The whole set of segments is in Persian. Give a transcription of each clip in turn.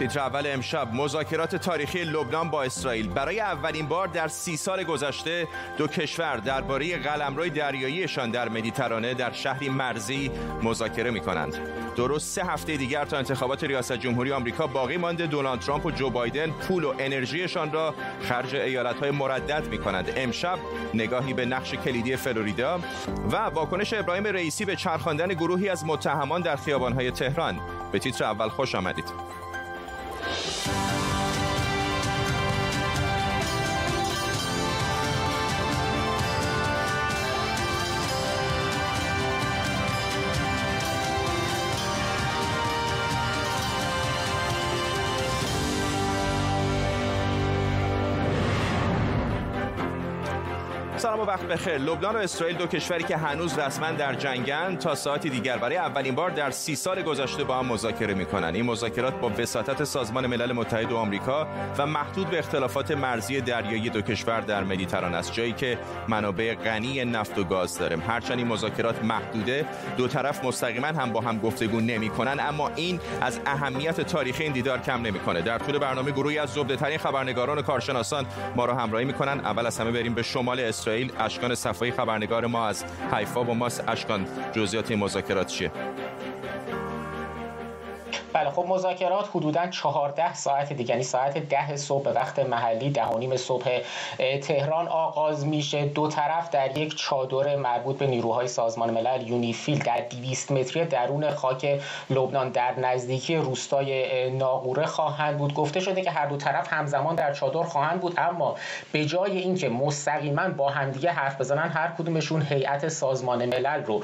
تیتر اول امشب مذاکرات تاریخی لبنان با اسرائیل برای اولین بار در سی سال گذشته دو کشور درباره قلمروی دریاییشان در مدیترانه در شهری مرزی مذاکره می کنند. درست سه هفته دیگر تا انتخابات ریاست جمهوری آمریکا باقی مانده دونالد ترامپ و جو بایدن پول و انرژیشان را خرج ایالتهای مردد می کنند. امشب نگاهی به نقش کلیدی فلوریدا و واکنش ابراهیم رئیسی به چرخاندن گروهی از متهمان در خیابانهای تهران به تیتر اول خوش آمدید. سلام و وقت بخیر. لبنان و اسرائیل دو کشوری که هنوز رسما در جنگن تا ساعتی دیگر برای اولین بار در سی سال گذشته با هم مذاکره می‌کنن. این مذاکرات با وساطت سازمان ملل متحد و آمریکا و محدود به اختلافات مرزی دریایی دو کشور در مدیترانه است جایی که منابع غنی نفت و گاز داریم. هرچند این مذاکرات محدوده دو طرف مستقیما هم با هم گفتگو نمی‌کنن اما این از اهمیت تاریخی این دیدار کم نمی‌کنه. در طول برنامه گروهی از زبده ترین خبرنگاران و کارشناسان ما را همراهی می‌کنن. اول از همه بریم به شمال اسرائیل. اسرائیل اشکان صفایی خبرنگار ما از حیفا با ماست. اشکان جزئیات مذاکرات چیه؟ بله خب مذاکرات حدودا 14 ساعت دیگه یعنی ساعت ده صبح به وقت محلی ده و نیم صبح تهران آغاز میشه. دو طرف در یک چادر مربوط به نیروهای سازمان ملل یونیفیل در 200 متری درون خاک لبنان در نزدیکی روستای ناقوره خواهند بود. گفته شده که هر دو طرف همزمان در چادر خواهند بود. اما به جای اینکه مستقیما با همدیگه حرف بزنن هر کدومشون هیئت سازمان ملل رو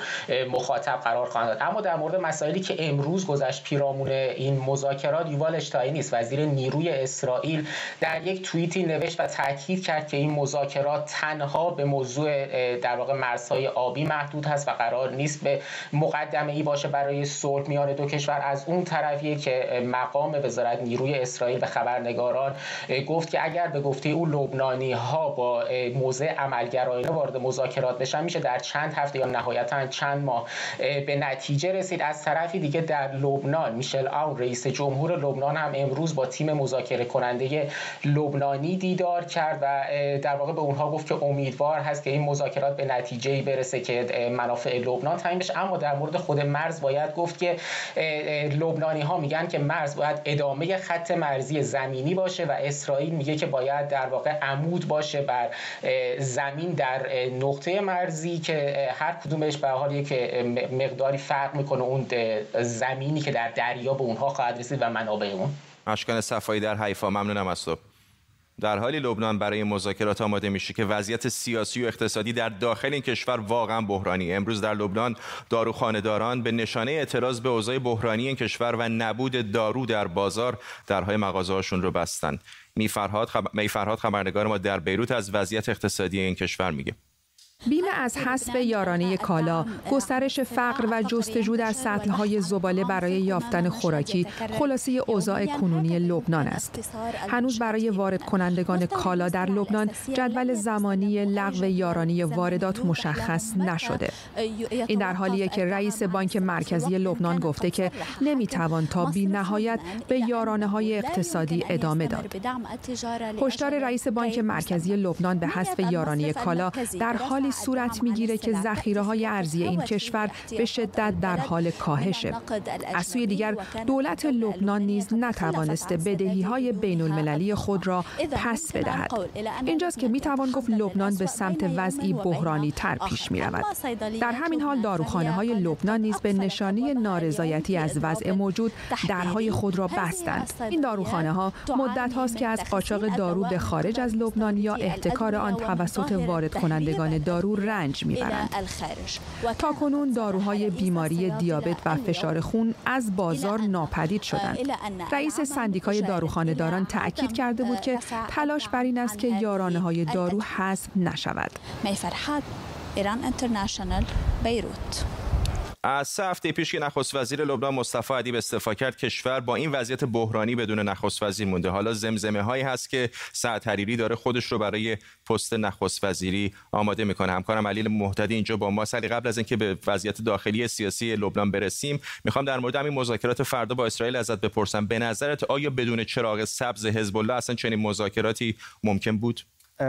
مخاطب قرار خواهند داد. اما در مورد مسائلی که امروز گذشت پیرامون این مذاکرات یوال اشتاینیس وزیر نیروی اسرائیل در یک توییتی نوشت و تاکید کرد که این مذاکرات تنها به موضوع در واقع مرزهای آبی محدود هست و قرار نیست به مقدمه ای باشه برای صلح میان دو کشور. از اون طرفیه که مقام وزارت نیروی اسرائیل به خبرنگاران گفت که اگر به گفته او لبنانی ها با موضع عملگرایانه وارد مذاکرات بشن میشه در چند هفته یا نهایتا چند ماه به نتیجه رسید. از طرفی دیگه در لبنان میشل آون رئیس جمهور لبنان هم امروز با تیم مذاکره کننده لبنانی دیدار کرد و در واقع به اونها گفت که امیدوار هست که این مذاکرات به نتیجه برسه که منافع لبنان تعیین بشه. اما در مورد خود مرز باید گفت که لبنانی ها میگن که مرز باید ادامه خط مرزی زمینی باشه و اسرائیل میگه که باید در واقع عمود باشه بر زمین در نقطه مرزی که هر کدومش به حال یک مقداری فرق می‌کنه اون زمینی که در دریا به اونها خواهد رسید و منابع اون. اشکان صفایی در حیفا ممنونم از تو. در حالی لبنان برای مذاکرات آماده میشه که وضعیت سیاسی و اقتصادی در داخل این کشور واقعا بحرانی. امروز در لبنان داروخانهداران به نشانه اعتراض به اوضاع بحرانی این کشور و نبود دارو در بازار درهای مغازه‌هاشون رو بستن. میفرهاد خب... میفرهاد خبرنگار ما در بیروت از وضعیت اقتصادی این کشور میگه. بیم از حسب یارانه کالا، گسترش فقر و جستجو در سطلهای زباله برای یافتن خوراکی خلاصه اوضاع کنونی لبنان است. هنوز برای وارد کنندگان کالا در لبنان جدول زمانی لغو یارانه واردات مشخص نشده. این در حالیه که رئیس بانک مرکزی لبنان گفته که نمی‌توان تا بی نهایت به یارانه های اقتصادی ادامه داد. هشدار رئیس بانک مرکزی لبنان به حذف یارانه کالا در حال صورت می‌گیره که ذخیره های ارزی این کشور به شدت در حال کاهشه. از سوی دیگر دولت لبنان نیز نتوانسته بدهی های بین المللی خود را پس بدهد. اینجاست که می‌توان گفت لبنان به سمت وضعی بحرانی تر پیش می رود. در همین حال داروخانه های لبنان نیز به نشانی نارضایتی از وضع موجود درهای خود را بستند. این داروخانه ها مدت هاست که از قاچاق دارو به خارج از لبنان یا احتکار آن توسط وارد کنندگان دارو دارو رنج می‌برند. تا کنون داروهای بیماری دیابت و فشار خون از بازار ناپدید شدند. رئیس سندیکای داران تأکید کرده بود که تلاش بر این است که یارانه های دارو حذف نشود. ایران اینترنشنال بیروت. از سه هفته پیش که نخست وزیر لبنان مصطفی ادیب استعفا کرد کشور با این وضعیت بحرانی بدون نخست وزیر مونده. حالا زمزمه هایی هست که سعد حریری داره خودش رو برای پست نخست وزیری آماده می‌کنه. همکارم علیل مهددی اینجا با ما. سالی قبل از اینکه به وضعیت داخلی سیاسی لبنان برسیم می‌خوام در مورد همین مذاکرات فردا با اسرائیل ازت بپرسم. به نظرت آیا بدون چراغ سبز حزب الله اصلا چنین مذاکراتی ممکن بود؟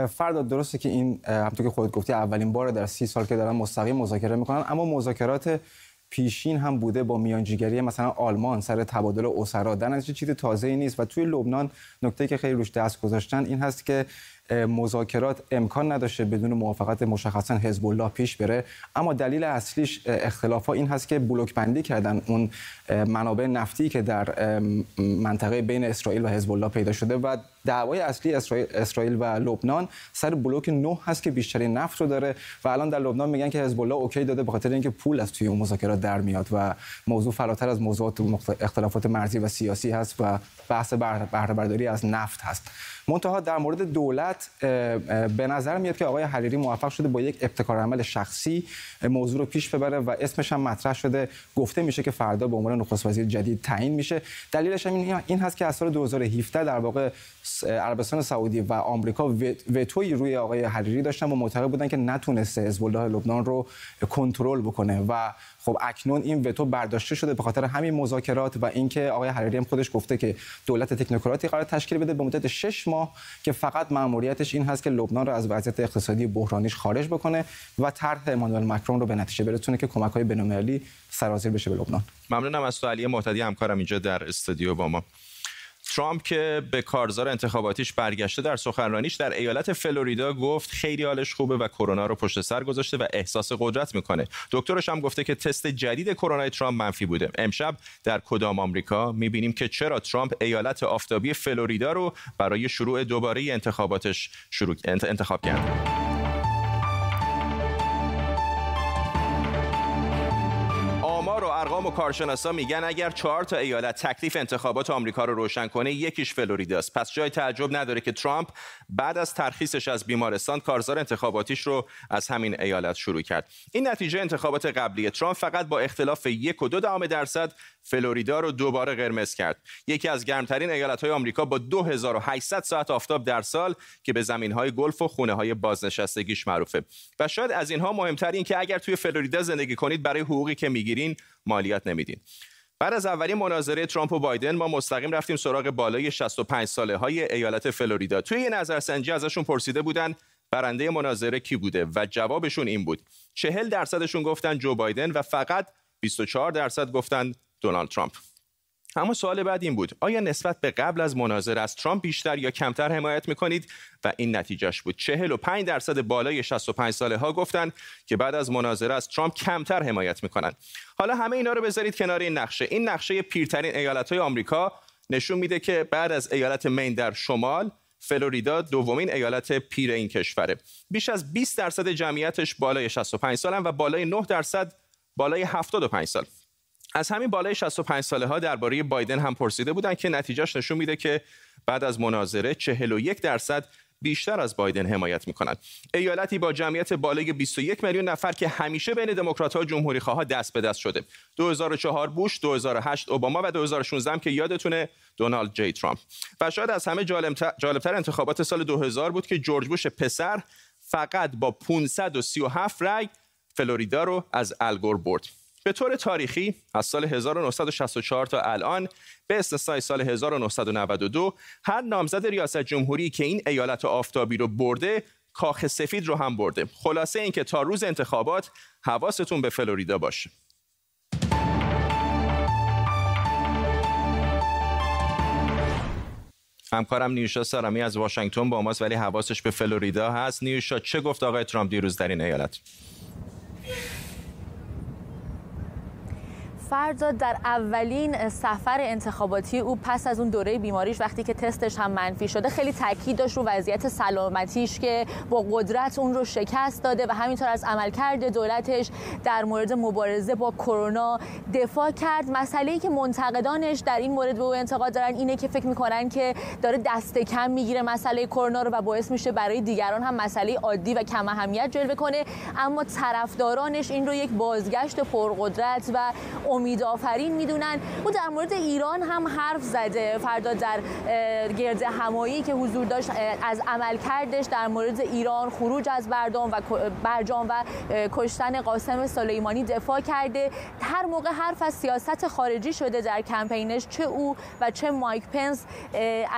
فردا درسته که این همونطور که خودت گفتی اولین بار در سی سال که دارن مستقیم مذاکره می‌کنن اما مذاکرات پیشین هم بوده با میانجیگری مثلا آلمان سر تبادل اسرا در چیز تازه ای نیست و توی لبنان نکته که خیلی روش دست گذاشتن این هست که مذاکرات امکان نداشته بدون موافقت مشخصا حزب الله پیش بره. اما دلیل اصلیش اختلاف این هست که بلوک بندی کردن اون منابع نفتی که در منطقه بین اسرائیل و حزب الله پیدا شده و دعوای اصلی اسرائیل و لبنان سر بلوک 9 هست که بیشترین نفت رو داره و الان در لبنان میگن که حزب الله اوکی داده به خاطر اینکه پول از توی اون مذاکرات در میاد و موضوع فراتر از موضوعات اختلافات مرزی و سیاسی هست و بحث بهره برداری از نفت هست. منتها در مورد دولت به نظر میاد که آقای حریری موفق شده با یک ابتکار عمل شخصی موضوع رو پیش ببره و اسمش هم مطرح شده. گفته میشه که فردا به عنوان نخست وزیر جدید تعیین میشه. دلیلش هم این هست که از سال 2017 در واقع عربستان سعودی و آمریکا وتوی روی آقای حریری داشتن و معتقد بودن که نتونسته حزب لبنان رو کنترل بکنه و خب اکنون این وتو برداشته شده به خاطر همین مذاکرات و اینکه آقای حریری هم خودش گفته که دولت تکنوکراتی قرار تشکیل بده به مدت 6 ماه که فقط مأموریتش این هست که لبنان رو از وضعیت اقتصادی بحرانیش خارج بکنه و طرح امانوئل مکرون رو به نتیجه برسونه که کمک‌های بین‌المللی سرازیر بشه به لبنان. ممنونم از تو علی معتدی همکارم اینجا در استودیو با ما. ترامپ که به کارزار انتخاباتیش برگشته در سخنرانیش در ایالت فلوریدا گفت خیلی حالش خوبه و کرونا رو پشت سر گذاشته و احساس قدرت می‌کنه. دکترش هم گفته که تست جدید کرونا ترامپ منفی بوده. امشب در کدام آمریکا می‌بینیم که چرا ترامپ ایالت آفتابی فلوریدا رو برای شروع دوباره انتخاباتش شروع انتخاب کرد. و کارشناسا میگن اگر چهار تا ایالت تکلیف انتخابات آمریکا رو روشن کنه یکیش فلوریداست. پس جای تعجب نداره که ترامپ بعد از ترخیصش از بیمارستان کارزار انتخاباتیش رو از همین ایالت شروع کرد. این نتیجه انتخابات قبلی ترامپ فقط با اختلاف یک و دو دهم درصد فلوریدا رو دوباره قرمز کرد. یکی از گرمترین ایالت های آمریکا با 2800 ساعت آفتاب در سال که به زمین های گلف و خونه های بازنشستگیش معروفه. و شاید از اینها مهمتر این که اگر توی فلوریدا زندگی کنید برای حقوقی که می‌گیرین مالیات نمیدین. بعد از اولین مناظره ترامپ و بایدن ما مستقیم رفتیم سراغ بالای 65 ساله های ایالت فلوریدا. توی یه نظرسنجی ازشون پرسیده بودن برنده مناظره کی بوده و جوابشون این بود. 40 درصدشون گفتن جو بایدن و فقط 24 درصد گفتن دونالد ترامپ. اما سوال بعد این بود آیا نسبت به قبل از مناظره از ترامپ بیشتر یا کمتر حمایت می‌کنید؟ و این نتیجهش بود. 45 درصد بالای 65 ساله ها گفتند که بعد از مناظره از ترامپ کمتر حمایت می‌کنند. حالا همه اینا رو بذارید کنار این نقشه. این نقشه پیرترین ایالت های آمریکا نشون میده که بعد از ایالت مین در شمال فلوریدا دومین ایالت پیر این کشوره. بیش از 20 درصد جمعیتش بالای 65 سالن و بالای 9 درصد بالای 75 سال. از همین بالای 65 ساله ها درباره بایدن هم پرسیده بودن که نتیجهش نشون میده که بعد از مناظره 41 درصد بیشتر از بایدن حمایت می‌کنند ایالتی با جمعیت بالای 21 میلیون نفر که همیشه بین دموکرات ها و جمهوری خواه دست به دست شده. 2004 بوش 2008 اوباما و 2016 هم که یادتونه دونالد جی ترامپ. و شاید از همه جالبتر انتخابات سال 2000 بود که جورج بوش پسر فقط با 537 رای فلوریدا رو از الگور برد. به طور تاریخی از سال 1964 تا الان به استثنای سال 1992 هر نامزد ریاست جمهوری که این ایالت آفتابی رو برده کاخ سفید رو هم برده. خلاصه اینکه تا روز انتخابات حواستون به فلوریدا باشه. همکارم نیوشا سرامی از واشنگتن با ماست ولی حواسش به فلوریدا هست. نیوشا چه گفت آقای ترامپ دیروز در این ایالت؟ فرزاد در اولین سفر انتخاباتی او پس از اون دوره بیماریش وقتی که تستش هم منفی شده خیلی تاکید داشت رو وضعیت سلامتیش که با قدرت اون رو شکست داده و همینطور از عملکرد دولتش در مورد مبارزه با کرونا دفاع کرد. مسئله که منتقدانش در این مورد به او انتقاد دارن اینه که فکر می‌کنن که داره دست کم می‌گیره مسئله کرونا رو و باعث میشه برای دیگران هم مسئله عادی و کم اهمیت جلوه کنه. اما طرفدارانش این رو یک بازگشت پرقدرت و امیدآفرین می‌دونن. او در مورد ایران هم حرف زده. فردا در گرد همایی که حضور داشت از عملکردش در مورد ایران خروج از بردام و برجام و کشتن قاسم سلیمانی دفاع کرده. هر موقع حرف از سیاست خارجی شده در کمپینش چه او و چه مایک پنس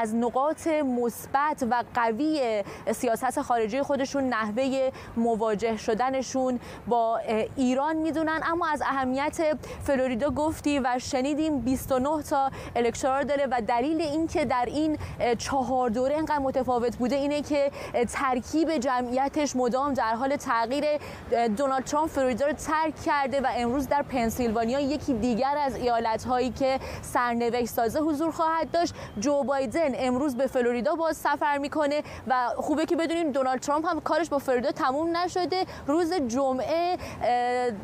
از نقاط مثبت و قوی سیاست خارجی خودشون نحوه مواجه شدنشون با ایران می‌دونن. اما از اهمیت فلوریدا گفتی و شنیدیم 29 تا الکترال داره و دلیل اینکه در این چهار دوره اینقدر متفاوت بوده اینه که ترکیب جمعیتش مدام در حال تغییر دونالد ترامپ فلوریدا رو ترک کرده و امروز در پنسیلوانیا یکی دیگر از ایالت هایی که سرنوشت سازه حضور خواهد داشت. جو بایدن امروز به فلوریدا باز سفر می‌کنه و خوبه که بدونیم دونالد ترامپ هم کارش با فلوریدا تموم نشده. روز جمعه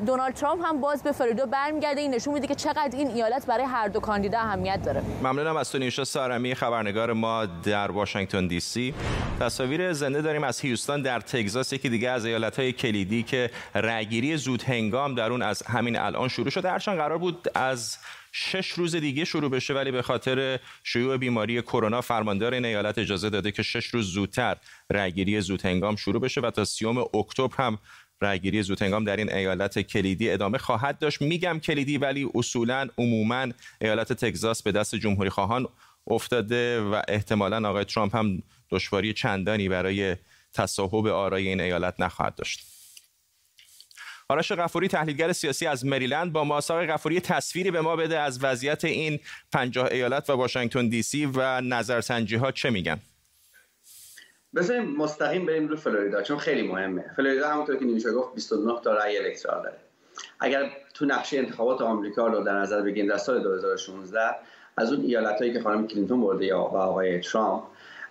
دونالد ترامپ هم باز به فلوریدا برمیگرده. این نشون میده که چقدر این ایالت برای هر دو کاندیدا اهمیت داره. ممنونم از تو نیوشا سارمی خبرنگار ما در واشنگتن دی سی. تصاویر زنده داریم از هیوستان در تگزاس یکی دیگه از ایالت های کلیدی که رأیگیری زود هنگام در اون از همین الان شروع شده. هرچند قرار بود از شش روز دیگه شروع بشه ولی به خاطر شیوع بیماری کرونا فرماندار این ایالت اجازه داده که شش روز زودتر رأیگیری زود هنگام شروع بشه و تا سیوم اکتبر هم رأیگیری زود هنگام در این ایالت کلیدی ادامه خواهد داشت. میگم کلیدی ولی اصولا عموما ایالت تگزاس به دست جمهوری خواهان افتاده و احتمالا آقای ترامپ هم دشواری چندانی برای تصاحب آرای این ایالت نخواهد داشت. آرش غفوری تحلیلگر سیاسی از مریلند با ما غفوری تصویری به ما بده از وضعیت این پنجاه ایالت و واشنگتن دی سی و نظرسنجی ها چه میگن؟ بذاریم مستقیم بریم رو فلوریدا چون خیلی مهمه. فلوریدا همونطور که نیوشا گفت 29 تا رأی الکترال داره. اگر تو نقشه انتخابات آمریکا رو در نظر بگیریم در سال 2016 از اون ایالت هایی که خانم کلینتون برده یا آقای ترامپ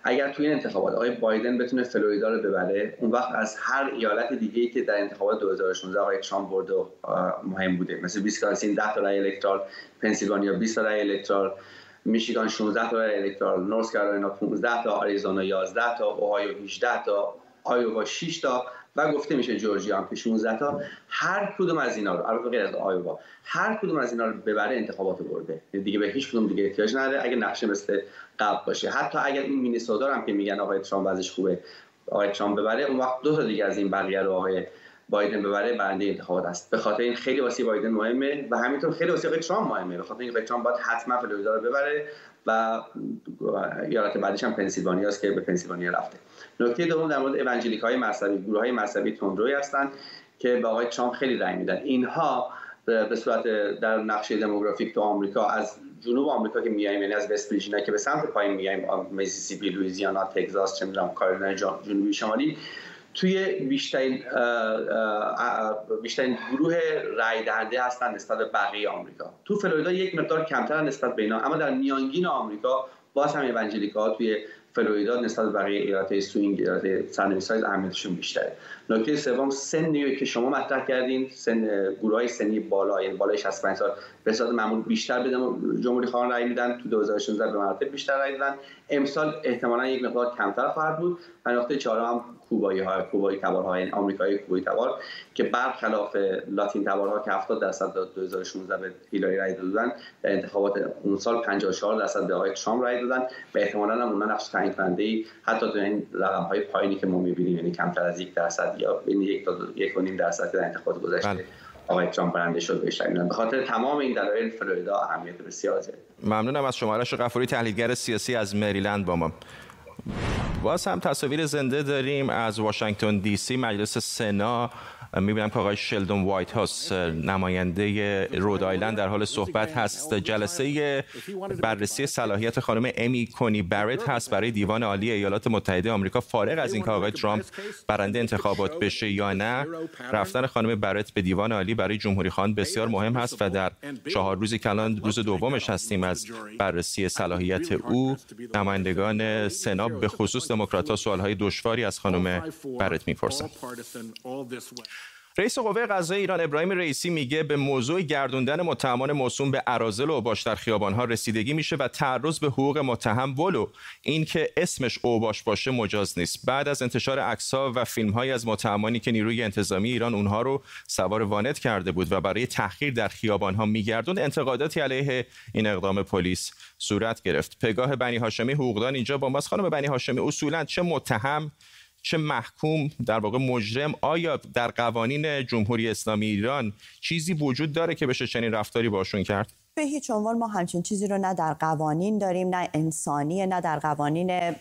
اگر توی این انتخابات آقای بایدن بتونه فلوریدا رو ببره اون وقت از هر ایالت دیگه ای که در انتخابات 2016 آقای ترامپ برده مهم بوده. مثل ویسکانسین 10 تا رای الکترال پنسیلوانیا 20 تا رای الکترال میشیگان 16 تا الکترال نورث کارولاینا 15 تا آریزونا 11 تا اوهایو 18 تا آیووا 6 تا و گفته میشه جورجیا هم که 16 تا. هر کدوم از اینا رو البته غیر از آیووا هر کدوم از اینا رو ببره انتخابات برده. دیگه به هیچ کدوم دیگه احتیاج نداره اگه نقشه مثل قبل باشه. حتی اگر این مینیسوتا هم که میگن آقای ترامپ وضعش خوبه آقای ترامپ ببره اون وقت دو تا دیگه از این بقیه رو آقای بایدن ببره برنده انتخابات است. به خاطر این خیلی واسه بایدن مهمه و همینطور خیلی واسه آقای ترامپ مهمه. به خاطر اینکه ترامپ باید حتما فلوریدا رو ببره و ایالت بعدیش هم پنسیلوانیا است که به پنسیلوانیا رفته. نکته دوم در مورد اونجلیکل های مذهبی گروه های مذهبی تندروی هستند که به آقای ترامپ خیلی رأی میدن. اینها به صورت در نقشه دموگرافیک تو آمریکا از جنوب آمریکا که میایم یعنی از وست ویرجینیا که به سمت پایین میایم میسیسیپی لوئیزیانا تگزاس چه می‌دونم کارولینای جنوبی شمالی توی بیشترین بیشترین گروه رای دهنده هستن نسبت به بقیه آمریکا. تو فلوریدا یک مقدار کمتر نسبت به اینا اما در میانگین آمریکا باز هم ها توی فلوریدا نسبت به بقیه ایالت swing ایالت سرنوشت ساز اهمیتشون بیشتره. نکته سوم سنی که شما مطرح کردین سن گروه سنی بالا یعنی بالای 65 سال به صورت معمول بیشتر به جمهوری خواهان رای میدن. تو 2016 به مراتب بیشتر رای دادن امسال احتمالا یک مقدار کمتر خواهد بود. و نقطه چهارم کوبایی ها کوبایی تبارها یعنی آمریکایی کوبایی تبار که برخلاف لاتین تبارها که 70 درصد 2016 به هیلاری رای دادن در انتخابات اون سال 54 درصد به آقای ترامپ رای دادن و احتمالاً هم اونها نقش تعیین کننده ای حتی تو این رقم های پایینی که ما می‌بینیم یعنی کمتر از یک درصد یا بین یک تا یک و نیم درصد در انتخابات گذشته بله. آقای ترامپ برنده شد بهش به خاطر تمام این دلایل فلوریدا اهمیت بسیار زیاد. ممنونم از شما. غفوری تحلیلگر سیاسی از مریلند با ما. باز هم تصاویر زنده داریم از واشنگتن دی سی مجلس سنا. می‌بینم که آقای شلدون وایت هاست نماینده رود آیلند در حال صحبت هست. جلسه بررسی صلاحیت خانم امی کونی برت هست برای دیوان عالی ایالات متحده آمریکا. فارغ از اینکه آقای ترامپ برنده انتخابات بشه یا نه رفتن خانم برت به دیوان عالی برای جمهوری خان بسیار مهم هست و در چهار روزی کلان روز دومش هستیم از بررسی صلاحیت او نمایندگان سنا به خصوص دموکرات ها سوال های دشواری از خانم برت می‌پرسند. رئیس قوه قضایی ایران ابراهیم رئیسی میگه به موضوع گردوندن متهمان موسوم به اراذل و اوباش در خیابانها رسیدگی میشه و تعرض به حقوق متهم ولو. اینکه اسمش اوباش باشه مجاز نیست. بعد از انتشار عکس‌ها و فیلم‌هایی از متهمانی که نیروی انتظامی ایران اونها رو سوار وانت کرده بود و برای تحقیر در خیابانها میگردوند انتقاداتی علیه این اقدام پلیس صورت گرفت. پگاه بنی هاشمی حقوقدان اینجا با ماست خانم بنی هاشمی اصولا چه متهم چه محکوم در واقع مجرم آیا در قوانین جمهوری اسلامی ایران چیزی وجود داره که بشه چنین رفتاری باشون کرد؟ به هیچ عنوان ما همچین چیزی رو نه در قوانین داریم نه انسانی نه در قوانین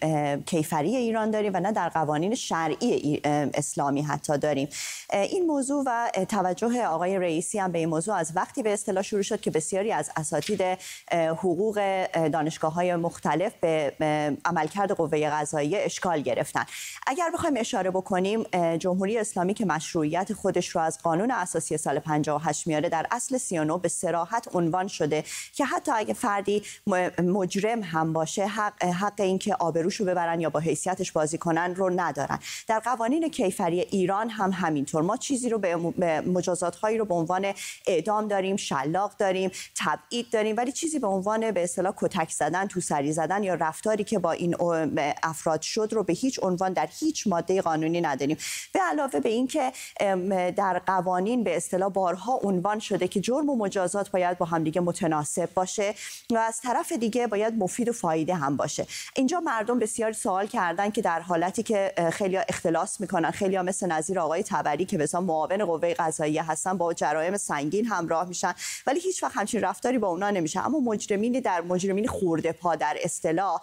کیفری ایران داریم و نه در قوانین شرعی اسلامی حتی داریم. این موضوع و توجه آقای رئیسی هم به این موضوع از وقتی به اصطلاح شروع شد که بسیاری از اساتید حقوق دانشگاه های مختلف به عملکرد قوه قضاییه اشکال گرفتن. اگر بخوایم اشاره بکنیم جمهوری اسلامی که مشروعیت خودش رو از قانون اساسی سال 58 میاره در اصل 39 به سراحت عنوان شد شده که حتی اگه فردی مجرم هم باشه حق, حق این که آبروشو ببرن یا با حیثیتش بازی کنن رو ندارن. در قوانین کیفری ایران هم همینطور. ما چیزی رو به مجازات هایی رو به عنوان اعدام داریم شلاق داریم تبعید داریم ولی چیزی به عنوان به اصطلاح کتک زدن تو سری زدن یا رفتاری که با این افراد شد رو به هیچ عنوان در هیچ ماده قانونی نداریم. به علاوه به اینکه در قوانین به اصطلاح بارها عنوان شده که جرم و مجازات باید با همدیگه متناسب باشه و از طرف دیگه باید مفید و فایده هم باشه. اینجا مردم بسیار سوال کردن که در حالتی که خیلی اختلاس می‌کنن خیلی مثل نظیر آقای تبری که مثلا معاون قوه قضاییه هستن با جرایم سنگین همراه میشن ولی هیچ وقت همچین رفتاری با اونا نمیشه. اما مجرمینی در مجرمین خورده پا در اصطلاح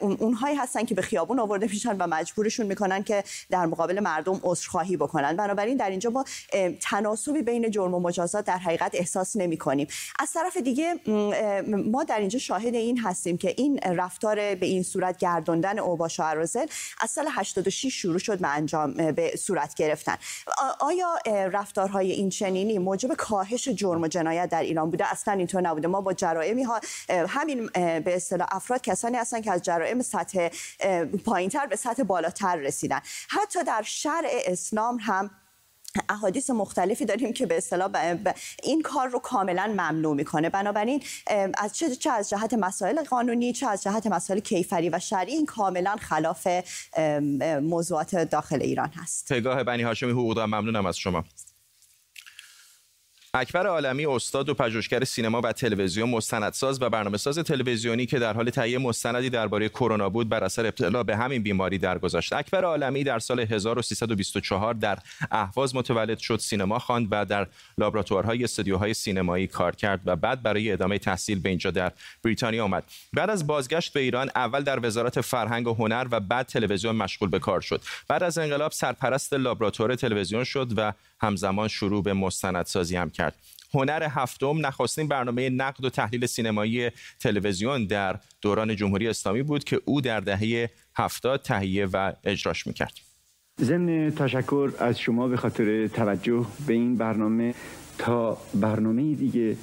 اونهایی هستن که به خیابون آورده میشن و مجبورشون می‌کنن که در مقابل مردم عذرخواهی بکنن. بنابراین در اینجا ما تناسبی بین جرم و مجازات در حقیقت احساس نمی کنیم از طرف دیگه ما در اینجا شاهد این هستیم که این رفتار به این صورت گردوندن اوباش و عرازل از سال 86 شروع شد به انجام به صورت گرفتن. آیا رفتارهای این چنینی موجب کاهش جرم و جنایت در ایران بوده؟ اصلا اینطور نبوده. ما با جرائمی ها همین به اصطلاح افراد کسانی هستن که از جرائم سطح پایینتر به سطح بالاتر رسیدن. حتی در شرع اسلام هم احادیث مختلفی داریم که به اصطلاح این کار رو کاملا ممنوع می‌کنه. بنابراین از چه, چه از جهت مسائل قانونی چه از جهت مسائل کیفری و شرعی این کاملا خلاف موضوعات داخل ایران هست. پگاه بنی هاشمی حقوق ممنونم از شما. اکبر عالمی استاد و پژوهشگر سینما و تلویزیون مستندساز و برنامه‌ساز تلویزیونی که در حال تهیه مستندی درباره کرونا بود بر اثر ابتلا به همین بیماری درگذشت. اکبر عالمی در سال 1324 در اهواز متولد شد سینما خواند و در لابراتوارهای استودیوهای سینمایی کار کرد و بعد برای ادامه تحصیل به اینجا در بریتانیا آمد. بعد از بازگشت به ایران اول در وزارت فرهنگ و هنر و بعد تلویزیون مشغول به کار شد. بعد از انقلاب سرپرست لابراتوار تلویزیون شد و همزمان شروع به مستندسازی هم کرد. هنر هفتم نخستین برنامه نقد و تحلیل سینمایی تلویزیون در دوران جمهوری اسلامی بود که او در دهه هفتاد تهیه و اجراش می‌کرد. ضمن تشکر از شما به خاطر توجه به این برنامه تا برنامه دیگه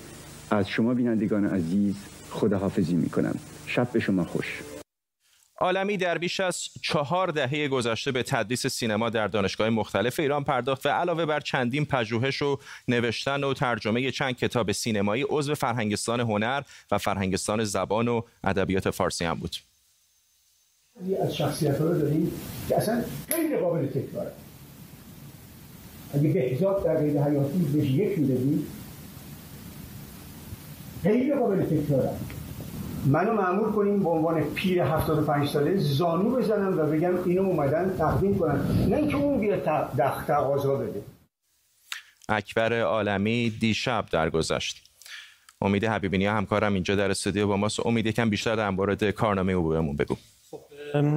از شما بینندگان عزیز خداحافظی می‌کنم. شب به شما خوش. عالمی در بیش از چهار دهه گذشته به تدریس سینما در دانشگاه مختلف ایران پرداخت و علاوه بر چندین پژوهش و نوشتن و ترجمه چند کتاب سینمایی عضو فرهنگستان هنر و فرهنگستان زبان و ادبیات فارسی هم بود. از شخصیت رو داریم که اصلا غیر قابل تکراره اگه بهزاد در غیر حیاتی بهش یک می‌دادی غیر قابل تکراره منو معمول کنیم به عنوان پیر 75 ساله زانو بزنم و بگم اینو اومدن تقدیم کنن. نه اینکه اون بیاد تقاضا بده. اکبر عالمی دیشب درگذشت. امید حبیبینی همکارم اینجا در استودیو با ماست. امید یکم بیشتر در مورد کارنامه او بهمون بگو.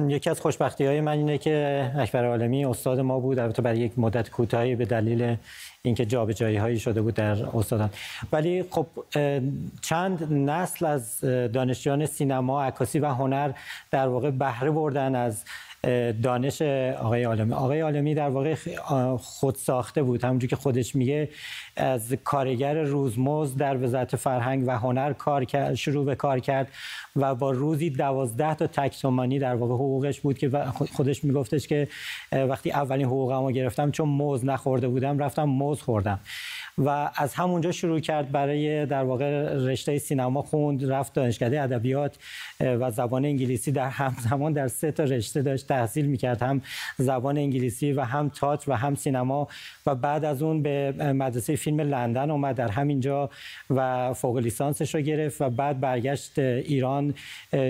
یکی از خوشبختی های من اینه که اکبر عالمی استاد ما بود البته برای یک مدت کوتاهی به دلیل اینکه جابجایی هایی شده بود در استادان. ولی خب چند نسل از دانشجویان سینما عکاسی و هنر در واقع بهره بردن از دانش آقای عالمی. آقای عالمی در واقع خود ساخته بود. همونجور که خودش میگه از کارگر روزمز در وزارت فرهنگ و هنر کار کرد شروع به کار کرد و با روزی دوازده تا تکتومانی در واقع حقوقش بود که خودش میگفتش که وقتی اولین حقوقمو گرفتم چون موز نخورده بودم رفتم موز خوردم. و از همونجا شروع کرد برای در واقع رشته سینما خوند رفت دانشکده ادبیات و زبان انگلیسی در همزمان در سه تا رشته داشت تحصیل می‌کرد هم زبان انگلیسی و هم تئاتر و هم سینما و بعد از اون به مدرسه فیلم لندن اومد در همینجا و فوق لیسانسش رو گرفت و بعد برگشت ایران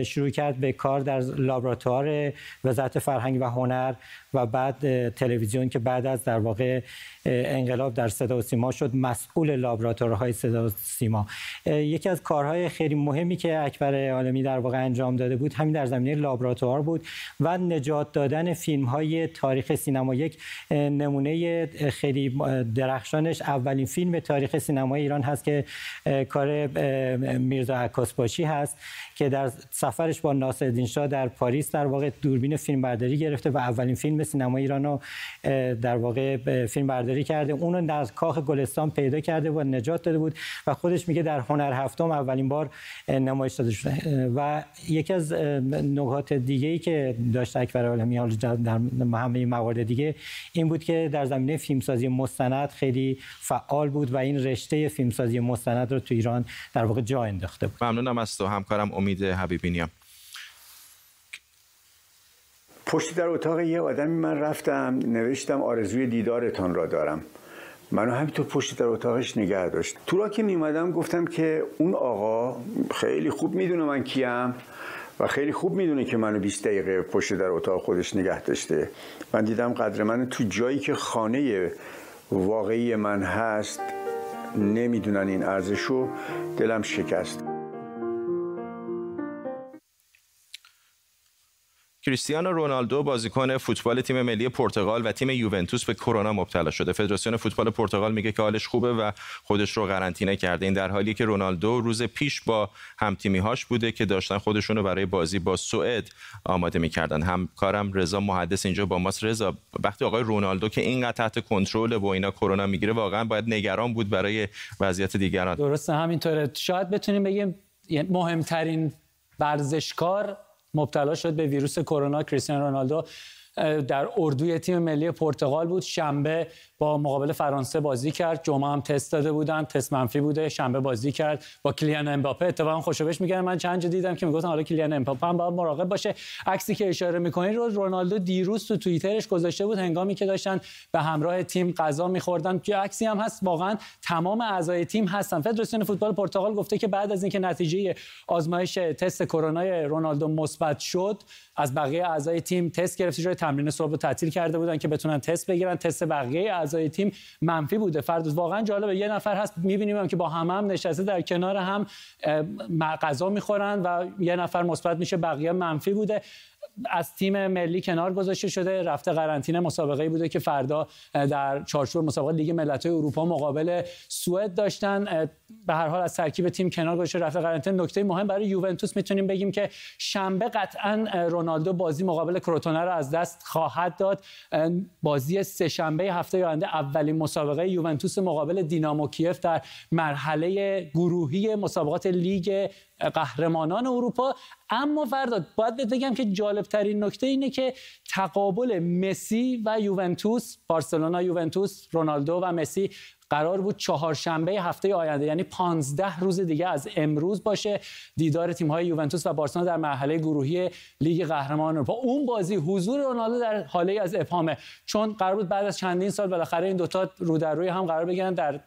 شروع کرد به کار در لابراتوار وزارت فرهنگ و هنر و بعد تلویزیون که بعد از در واقع انقلاب در صدا و سیما شد مسئول لابراتوارهای صدا و سیما. یکی از کارهای خیلی مهمی که اکبر عالمی در واقع انجام داده بود همین در زمینه لابراتوار بود و نجات دادن فیلم های تاریخ سینما یک نمونه خیلی درخشانش اولین فیلم تاریخ سینما ایران هست که کار میرزا عکاسباشی هست که در سفرش با ناصرالدین شاه در پاریس در واقع دوربین فیلم برداری گرفته و اولین فیلم سینما ایران رو در واقع فیلم برداری کرده. اون رو در کاخ گلستان پیدا کرده و نجات داده بود و خودش میگه در هنر هفتم اولین بار نمایش داده شده. و یکی از نکات دیگه ای که داشت اکبر عالمی در همه موارد دیگه این بود که در زمینه فیلمسازی مستند خیلی فعال بود و این رشته فیلمسازی مستند رو تو ایران در واقع جا انداخته بود. ممنونم از تو. همکارم امید حبیبینیام پشت در اتاق یه آدمی من رفتم نوشتم آرزوی دیدارتان را دارم. منو همینطور پشت در اتاقش نگه داشت. تو را که میمدم گفتم که اون آقا خیلی خوب می‌دونه من کیم و خیلی خوب می‌دونه که منو 20 دقیقه پشت در اتاق خودش نگه داشته. من دیدم قدر من تو جایی که خانه واقعی من هست نمی‌دونن این ارزشو. دلم شکست. کریستیانو رونالدو بازیکن فوتبال تیم ملی پرتغال و تیم یوونتوس به کرونا مبتلا شده. فدراسیون فوتبال پرتغال میگه که حالش خوبه و خودش رو قرنطینه کرده. این در حالی که رونالدو روز پیش با همتیمیهاش بوده که داشتن خودشون رو برای بازی با سوئد آماده می‌کردن. همکارم رضا محدث اینجا با ماست. رضا وقتی آقای رونالدو که اینقدر تحت کنترل با اینا کرونا می‌گیره واقعا باید نگران بود برای وضعیت دیگران. درسته همینطوره. شاید بتونیم بگیم مهمترین ورزشکار مبتلا شد به ویروس کرونا. کریستیانو رونالدو در اردوی تیم ملی پرتغال بود. شنبه با مقابل فرانسه بازی کرد. جمعه هم تست داده بودن تست منفی بوده شنبه بازی کرد. با کلیان امباپه اتفاقا خوشبش میگن من چند جا دیدم که می‌گفتن حالا کلیان امباپه هم باید مراقب باشه. عکسی که اشاره می‌کنین رو رونالدو دیروز تو توییترش گذاشته بود هنگامی که داشتن به همراه تیم غذا میخوردن. که عکسی هم هست واقعا تمام اعضای تیم هستن. فدراسیون فوتبال پرتغال گفته که بعد از اینکه نتیجه آزمایش تست کرونا رونالدو مثبت شد از بقیه اعضای تیم تست گرفته تمرین صبح تعطیل کرده بودن که بتونن تست بگیرن. تست بقیه تیم منفی بوده. فرد واقعا جالبه. یه نفر هست می‌بینیم هم که با هم هم نشسته در کنار هم غذا می‌خورن و یه نفر مثبت میشه بقیه منفی بوده. از تیم ملی کنار گذاشته شده رفته قرنطینه مسابقه بوده که فردا در چارچوب مسابقه لیگ ملت‌های اروپا مقابل سوئد داشتن. به هر حال از ترکیب تیم کنار گذاشته رفته قرنطینه. نکته مهم برای یوونتوس می‌تونیم بگیم که شنبه قطعا رونالدو بازی مقابل کروتونه رو از دست خواهد داد. بازی سه شنبه هفته آینده اولین مسابقه یوونتوس مقابل دینامو کیف در مرحله گروهی مسابقات لیگ قهرمانان اروپا. اما فرداد باید بگم که جالب ترین نکته اینه که تقابل مسی و یوونتوس بارسلونا یوونتوس رونالدو و مسی قرار بود چهارشنبه هفته آینده یعنی 15 روز دیگه از امروز باشه دیدار تیم های یوونتوس و بارسلونا در مرحله گروهی لیگ قهرمانان اروپا. اون بازی حضور رونالدو در حاله از ابهامه چون قرار بود بعد از چندین سال بالاخره این دوتا رو در روی هم قرار بگیرن در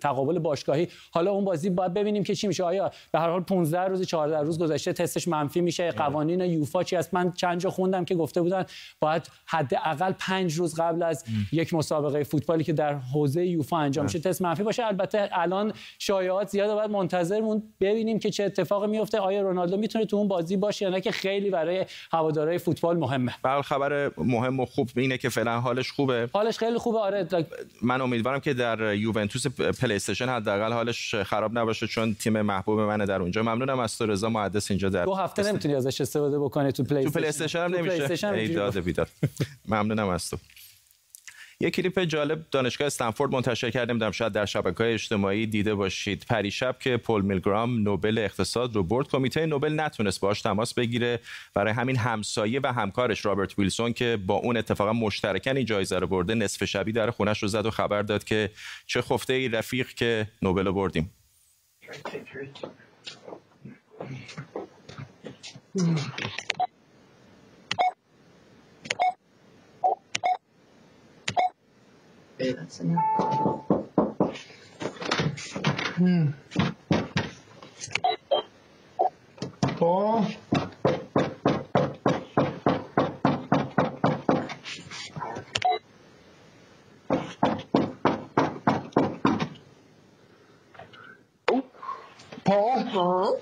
تقابل باشگاهی. حالا اون بازی باید ببینیم که چی میشه. آیا به هر حال 15 روز 14 روز گذشته تستش منفی میشه. قوانین یوفا چی است من چند جا خوندم که گفته بودن باید حداقل 5 روز قبل از یک مسابقه فوتبالی که در حوزه یوفا انجام میشه تست منفی باشه. البته الان شایعات زیاده. باید منتظر ببینیم که چه اتفاقی میفته. آیا رونالدو می‌تونه تو اون بازی باشه یا نه که خیلی برای هوادارهای فوتبال مهمه. بله خبر مهم و خوب اینه که فعلا حالش خوبه. حالش خیلی خوبه. آره من امیدوارم که در یوونتوس پلی استیشن حداقل حالش خراب نباشه چون تیم محبوب منه در اونجا. ممنونم از تو رضا. محدث اینجا در دو هفته نمی‌تونی ازش استفاده بکنی تو پلی تو پلی استیشن هم نمیشه ایداد بیداد. ممنونم از تو. یک کلیپ جالب دانشگاه استنفورد منتشر کرده نمی‌دونم شاید در شبکه های اجتماعی دیده باشید. پریشب که پل میلگرام نوبل اقتصاد رو برد کمیته نوبل نتونست باهاش تماس بگیره. برای همین همسایه و همکارش رابرت ویلسون که با اون اتفاقا مشترکن این جایزه رو برده نصف شبی در خونش رو زد و خبر داد که چه خفته ای رفیق که نوبل رو بردیم. Okay, that's enough. Hmm. Paul? Paul? Paul?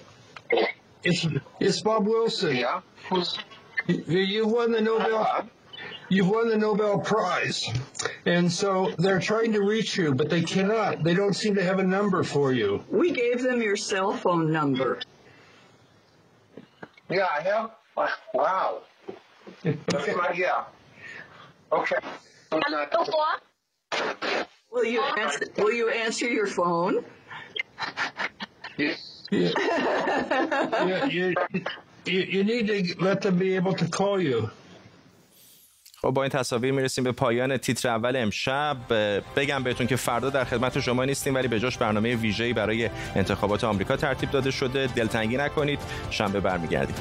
It's, it's Bob Wilson. Yeah. You won the Nobel. You've won the Nobel Prize. And so they're trying to reach you, but they cannot. They don't seem to have a number for you. We gave them your cell phone number. Yeah, I have. Wow. okay, yeah. Okay. Will you answer, will you answer your phone? Yeah. yeah you, you, you need to let them be able to call you. خب با این تصاویر می‌رسیم به پایان تیتر اول امشب. بگم بهتون که فردا در خدمت شما نیستیم ولی به جاش برنامه ویژه‌ای برای انتخابات آمریکا ترتیب داده شده. دلتنگی نکنید شنبه برمیگردیم.